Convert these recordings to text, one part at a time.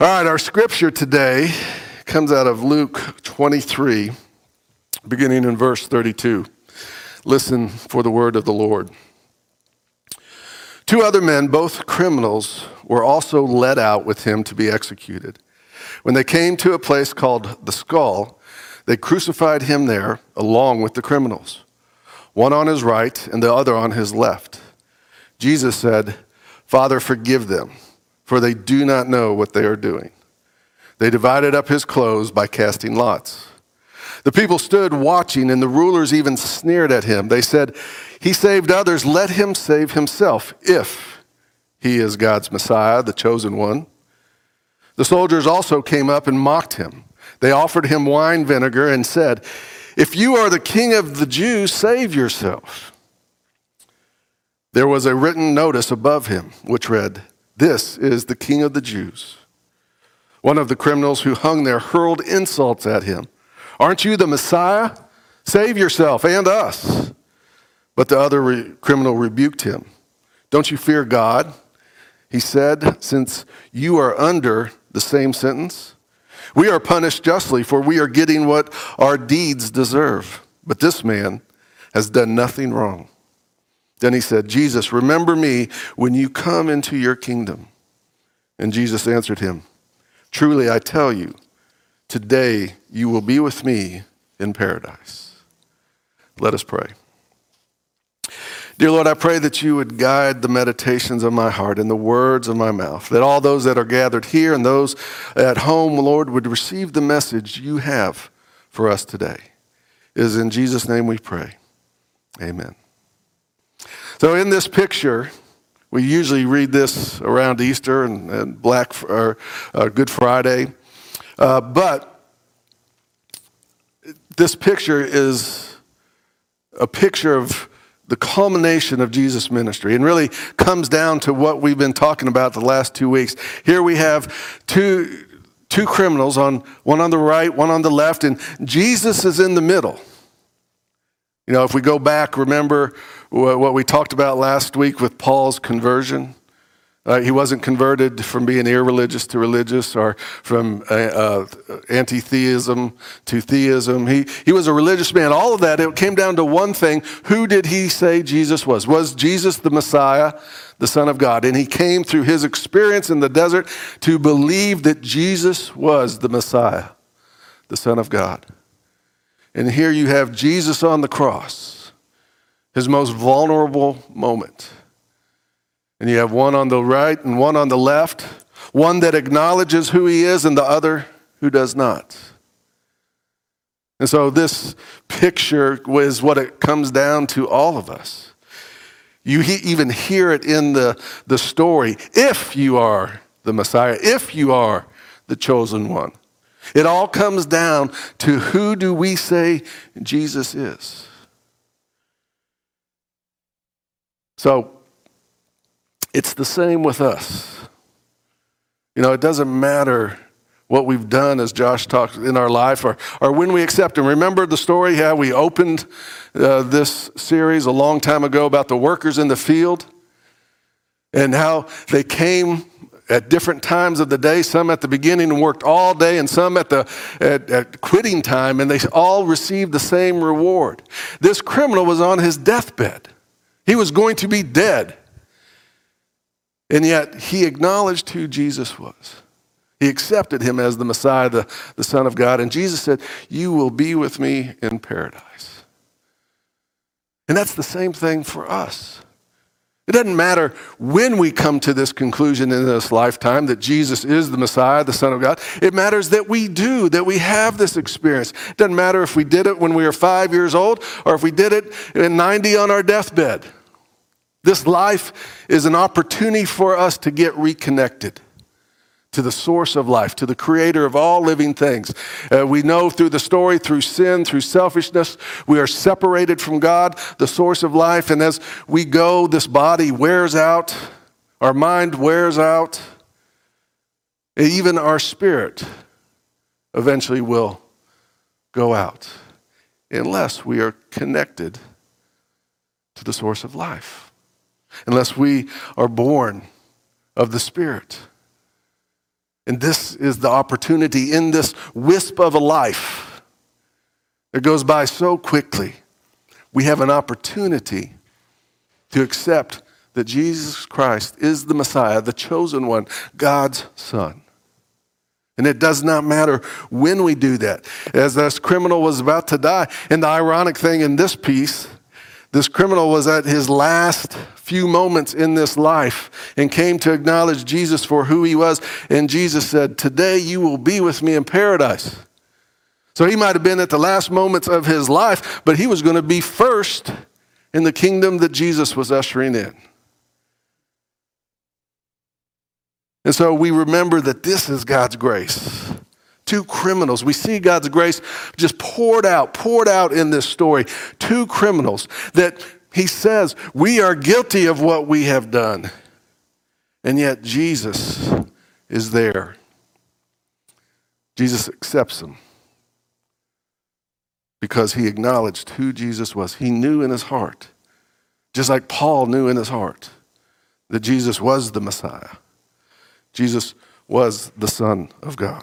All right, our scripture today comes out of Luke 23, beginning in verse 32. Listen for the word of the Lord. Two other men, both criminals, were also led out with him to be executed. When they came to a place called the skull, they crucified him there along with the criminals, one on his right and the other on his left. Jesus said, Father, forgive them for they do not know what they are doing. They divided up his clothes by casting lots. The people stood watching, and the rulers even sneered at him. They said, He saved others, let him save himself, if he is God's Messiah, the chosen one. The soldiers also came up and mocked him. They offered him wine vinegar and said, If you are the king of the Jews, save yourself. There was a written notice above him, which read, this is the King of the Jews. One of the criminals who hung there hurled insults at him. Aren't you the Messiah? Save yourself and us. But the other re- criminal rebuked him. Don't you fear God? He said, since you are under the same sentence. We are punished justly, for we are getting what our deeds deserve. But this man has done nothing wrong. Then he said, Jesus, remember me when you come into your kingdom. And Jesus answered him, Truly I tell you, today you will be with me in paradise. Let us pray. Dear Lord, I pray that you would guide the meditations of my heart and the words of my mouth, that all those that are gathered here and those at home, Lord, would receive the message you have for us today. It is in Jesus' name we pray. Amen. So in this picture, we usually read this around Easter and, and Black or uh, Good Friday, uh, but this picture is a picture of the culmination of Jesus' ministry and really comes down to what we've been talking about the last two weeks. Here we have two, two criminals on one on the right, one on the left, and Jesus is in the middle. You know, if we go back, remember what we talked about last week with Paul's conversion? Uh, he wasn't converted from being irreligious to religious or from uh, uh, anti theism to theism. He, he was a religious man. All of that, it came down to one thing. Who did he say Jesus was? Was Jesus the Messiah, the Son of God? And he came through his experience in the desert to believe that Jesus was the Messiah, the Son of God. And here you have Jesus on the cross, his most vulnerable moment. And you have one on the right and one on the left, one that acknowledges who he is and the other who does not. And so this picture is what it comes down to all of us. You even hear it in the, the story. If you are the Messiah, if you are the chosen one. It all comes down to who do we say Jesus is? So it's the same with us. You know, it doesn't matter what we've done, as Josh talked in our life, or, or when we accept Him. Remember the story how we opened uh, this series a long time ago about the workers in the field and how they came at different times of the day, some at the beginning and worked all day, and some at the at, at, quitting time, and they all received the same reward. This criminal was on his deathbed. He was going to be dead. And yet he acknowledged who Jesus was. He accepted him as the Messiah, the, the Son of God. And Jesus said, You will be with me in paradise. And that's the same thing for us. It doesn't matter when we come to this conclusion in this lifetime that Jesus is the Messiah, the Son of God. It matters that we do, that we have this experience. It doesn't matter if we did it when we were five years old or if we did it at 90 on our deathbed. This life is an opportunity for us to get reconnected to the source of life, to the creator of all living things. Uh, we know through the story, through sin, through selfishness, we are separated from God, the source of life. And as we go, this body wears out, our mind wears out, even our spirit eventually will go out unless we are connected to the source of life, unless we are born of the Spirit. And this is the opportunity in this wisp of a life that goes by so quickly. We have an opportunity to accept that Jesus Christ is the Messiah, the chosen one, God's Son. And it does not matter when we do that. As this criminal was about to die, and the ironic thing in this piece, this criminal was at his last few moments in this life and came to acknowledge Jesus for who he was. And Jesus said, Today you will be with me in paradise. So he might have been at the last moments of his life, but he was going to be first in the kingdom that Jesus was ushering in. And so we remember that this is God's grace. Two criminals. We see God's grace just poured out, poured out in this story. Two criminals that he says, we are guilty of what we have done. And yet Jesus is there. Jesus accepts them because he acknowledged who Jesus was. He knew in his heart, just like Paul knew in his heart, that Jesus was the Messiah. Jesus was the Son of God.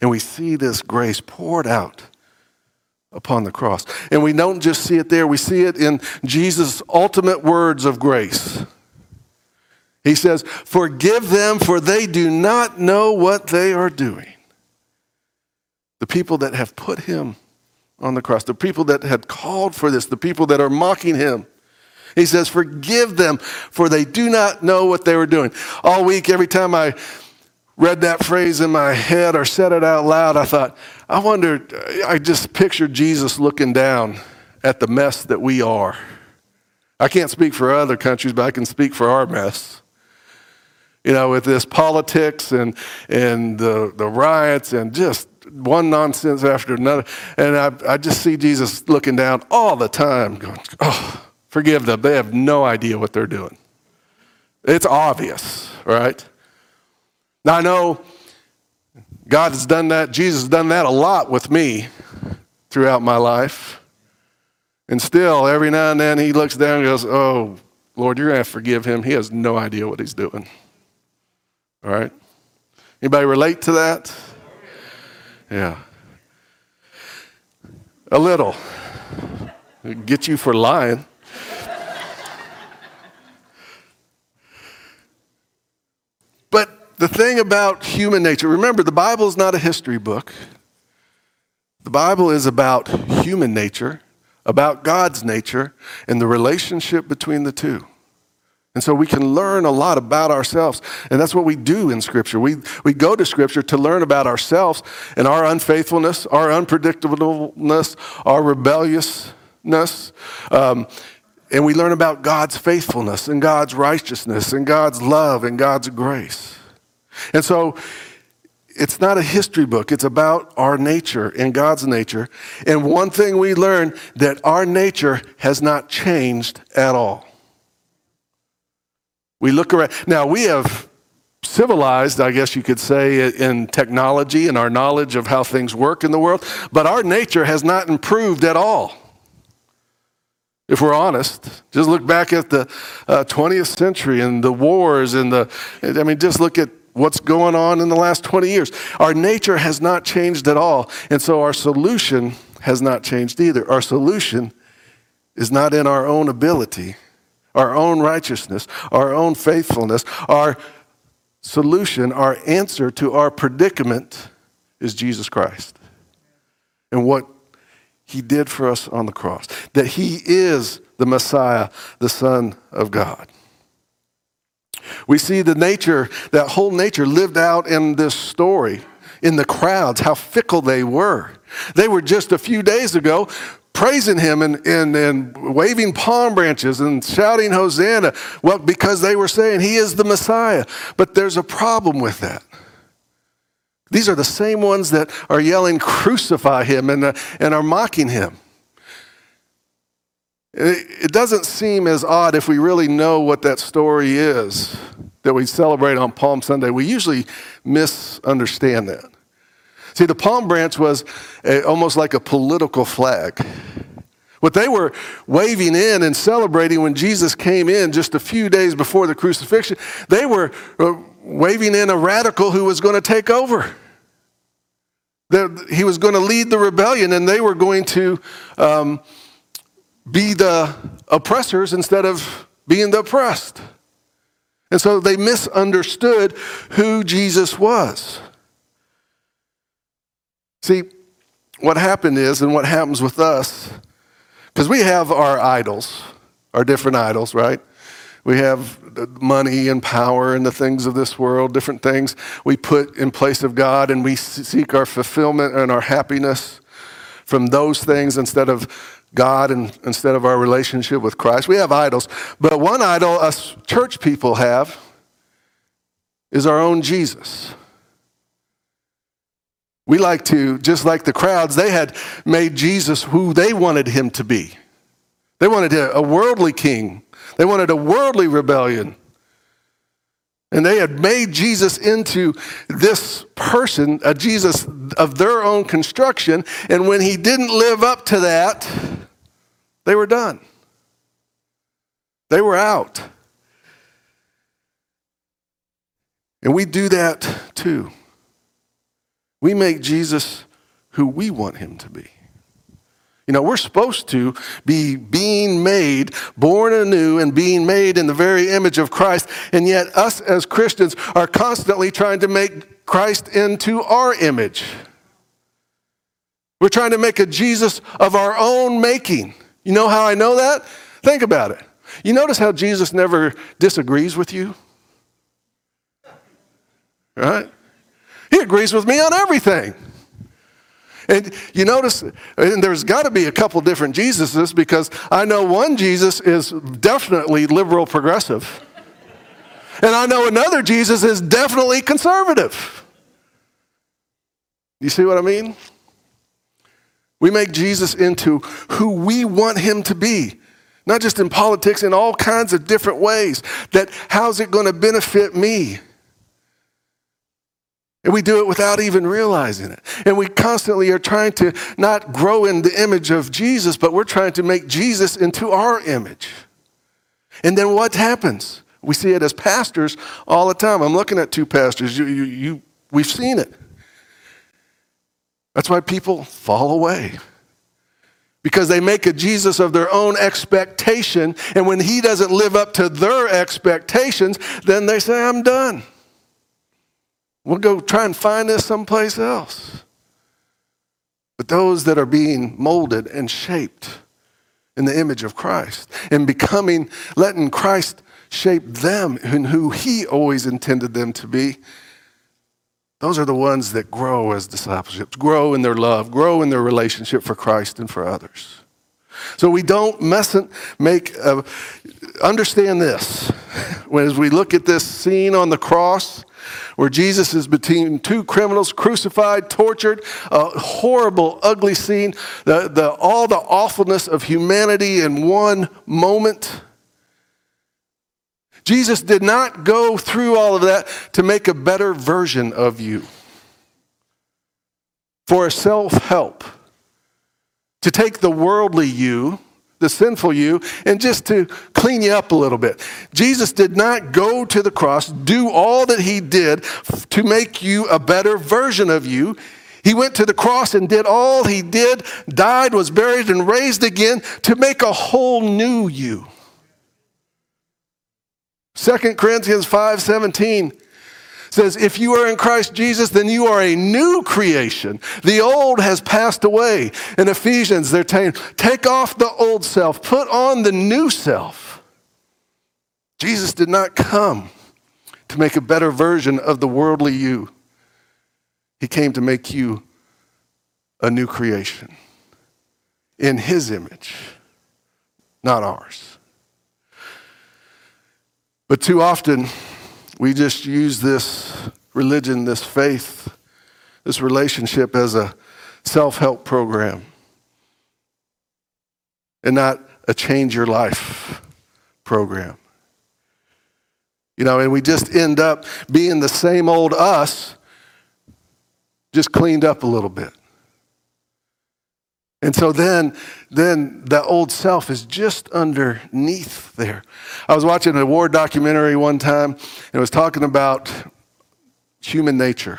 And we see this grace poured out upon the cross. And we don't just see it there, we see it in Jesus' ultimate words of grace. He says, Forgive them, for they do not know what they are doing. The people that have put him on the cross, the people that had called for this, the people that are mocking him. He says, Forgive them, for they do not know what they were doing. All week, every time I read that phrase in my head or said it out loud, I thought, I wonder, I just pictured Jesus looking down at the mess that we are. I can't speak for other countries, but I can speak for our mess. You know, with this politics and, and the, the riots and just one nonsense after another. And I, I just see Jesus looking down all the time, going, oh, Forgive them. They have no idea what they're doing. It's obvious, right? Now, I know God has done that, Jesus has done that a lot with me throughout my life. And still, every now and then, he looks down and goes, Oh, Lord, you're going to forgive him. He has no idea what he's doing. All right? Anybody relate to that? Yeah. A little. Get you for lying. The thing about human nature, remember, the Bible is not a history book. The Bible is about human nature, about God's nature, and the relationship between the two. And so we can learn a lot about ourselves. And that's what we do in Scripture. We, we go to Scripture to learn about ourselves and our unfaithfulness, our unpredictableness, our rebelliousness. Um, and we learn about God's faithfulness and God's righteousness and God's love and God's grace. And so it's not a history book, it's about our nature and God's nature. And one thing we learn that our nature has not changed at all. We look around. Now, we have civilized, I guess you could say, in technology and our knowledge of how things work in the world, but our nature has not improved at all. If we're honest, just look back at the uh, 20th century and the wars and the, I mean, just look at what's going on in the last 20 years. Our nature has not changed at all. And so our solution has not changed either. Our solution is not in our own ability, our own righteousness, our own faithfulness. Our solution, our answer to our predicament is Jesus Christ and what he did for us on the cross. That he is the Messiah, the Son of God. We see the nature, that whole nature lived out in this story, in the crowds, how fickle they were. They were just a few days ago praising him and, and, and waving palm branches and shouting Hosanna. Well, because they were saying he is the Messiah. But there's a problem with that. These are the same ones that are yelling, crucify him, and, uh, and are mocking him. It doesn't seem as odd if we really know what that story is that we celebrate on Palm Sunday. We usually misunderstand that. See, the palm branch was a, almost like a political flag. What they were waving in and celebrating when Jesus came in just a few days before the crucifixion, they were uh, waving in a radical who was going to take over. He was going to lead the rebellion, and they were going to um, be the oppressors instead of being the oppressed. And so they misunderstood who Jesus was. See, what happened is, and what happens with us, because we have our idols, our different idols, right? We have money and power and the things of this world, different things we put in place of God, and we seek our fulfillment and our happiness from those things instead of God and instead of our relationship with Christ. We have idols, but one idol us church people have is our own Jesus. We like to, just like the crowds, they had made Jesus who they wanted him to be. They wanted a worldly king, they wanted a worldly rebellion. And they had made Jesus into this person, a Jesus of their own construction. And when he didn't live up to that, they were done. They were out. And we do that too. We make Jesus who we want him to be. You know, we're supposed to be being made, born anew, and being made in the very image of Christ. And yet, us as Christians are constantly trying to make Christ into our image. We're trying to make a Jesus of our own making. You know how I know that? Think about it. You notice how Jesus never disagrees with you? Right? He agrees with me on everything. And you notice, and there's got to be a couple different Jesuses because I know one Jesus is definitely liberal progressive. And I know another Jesus is definitely conservative. You see what I mean? We make Jesus into who we want him to be. Not just in politics, in all kinds of different ways. That how's it going to benefit me? And we do it without even realizing it. And we constantly are trying to not grow in the image of Jesus, but we're trying to make Jesus into our image. And then what happens? We see it as pastors all the time. I'm looking at two pastors. You, you, you, we've seen it. That's why people fall away. Because they make a Jesus of their own expectation, and when he doesn't live up to their expectations, then they say, I'm done. We'll go try and find this someplace else. But those that are being molded and shaped in the image of Christ and becoming, letting Christ shape them in who He always intended them to be, those are the ones that grow as discipleships, grow in their love, grow in their relationship for Christ and for others. So we don't mustn't make, a, understand this. As we look at this scene on the cross, where Jesus is between two criminals, crucified, tortured, a horrible, ugly scene, the, the, all the awfulness of humanity in one moment. Jesus did not go through all of that to make a better version of you, for a self help, to take the worldly you the sinful you, and just to clean you up a little bit. Jesus did not go to the cross, do all that he did to make you a better version of you. He went to the cross and did all he did, died, was buried, and raised again to make a whole new you. 2 Corinthians 5 17 says, If you are in Christ Jesus, then you are a new creation. The old has passed away. In Ephesians, they're saying, Take off the old self, put on the new self. Jesus did not come to make a better version of the worldly you, He came to make you a new creation in His image, not ours. But too often, we just use this religion, this faith, this relationship as a self help program and not a change your life program. You know, and we just end up being the same old us, just cleaned up a little bit. And so then, then the old self is just underneath there. I was watching a war documentary one time, and it was talking about human nature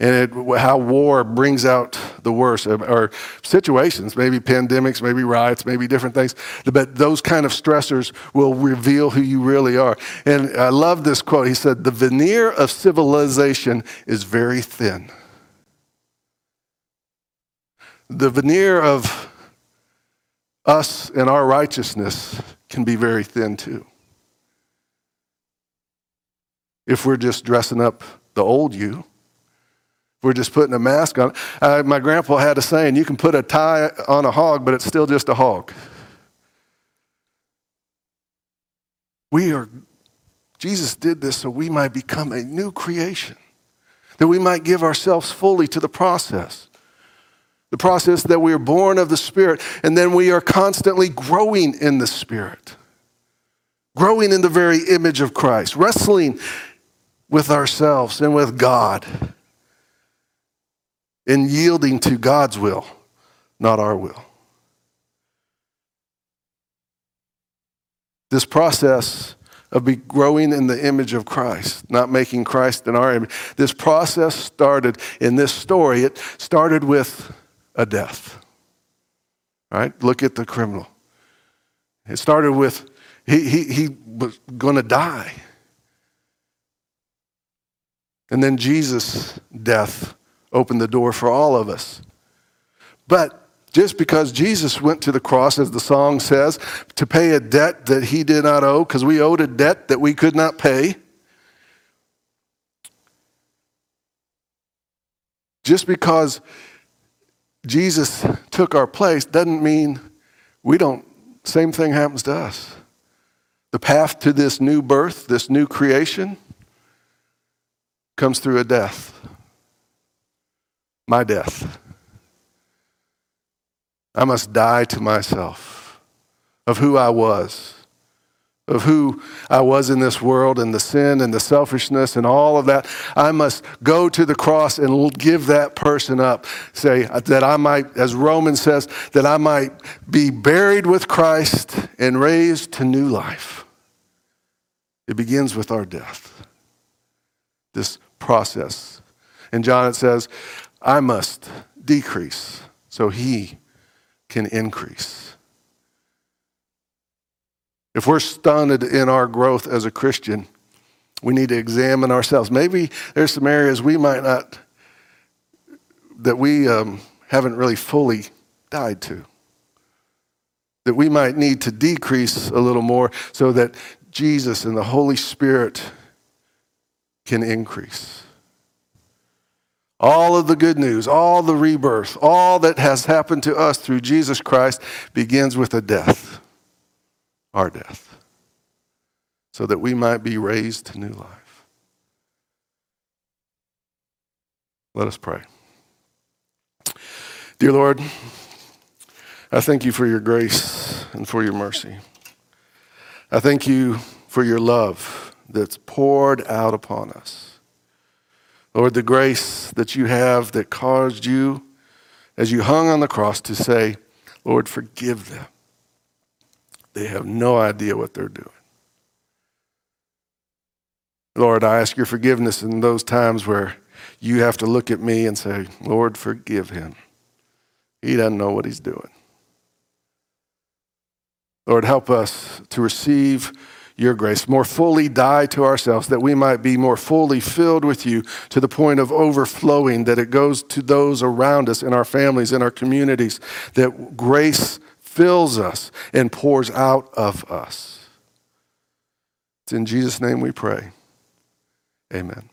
and it, how war brings out the worst, uh, or situations, maybe pandemics, maybe riots, maybe different things. But those kind of stressors will reveal who you really are. And I love this quote. He said, The veneer of civilization is very thin. The veneer of us and our righteousness can be very thin too. If we're just dressing up the old you if we're just putting a mask on. Uh, my grandpa had a saying you can put a tie on a hog, but it's still just a hog. We are, Jesus did this so we might become a new creation, that we might give ourselves fully to the process. The process that we are born of the Spirit, and then we are constantly growing in the Spirit, growing in the very image of Christ, wrestling with ourselves and with God in yielding to God's will, not our will. This process of be growing in the image of Christ, not making Christ in our image. This process started in this story. It started with a death. Right? Look at the criminal. It started with he, he, he was going to die. And then Jesus' death opened the door for all of us. But just because Jesus went to the cross, as the song says, to pay a debt that he did not owe, because we owed a debt that we could not pay. Just because Jesus took our place doesn't mean we don't, same thing happens to us. The path to this new birth, this new creation, comes through a death my death. I must die to myself of who I was, of who I was in this world and the sin and the selfishness and all of that. I must go to the cross and give that person up. Say uh, that I might, as Romans says, that I might be buried with Christ and raised to new life. It begins with our death, this process. In John, it says, I must decrease so he can increase. If we're stunted in our growth as a Christian, we need to examine ourselves. Maybe there's some areas we might not, that we um, haven't really fully died to. That we might need to decrease a little more so that Jesus and the Holy Spirit can increase. All of the good news, all the rebirth, all that has happened to us through Jesus Christ begins with a death, our death, so that we might be raised to new life. Let us pray. Dear Lord, I thank you for your grace and for your mercy. I thank you for your love that's poured out upon us. Lord, the grace that you have that caused you as you hung on the cross to say, Lord, forgive them. They have no idea what they're doing. Lord, I ask your forgiveness in those times where you have to look at me and say, Lord, forgive him. He doesn't know what he's doing. Lord, help us to receive your grace, more fully die to ourselves, that we might be more fully filled with you to the point of overflowing, that it goes to those around us in our families, in our communities, that grace fills us and pours out of us. It's in Jesus' name we pray. Amen.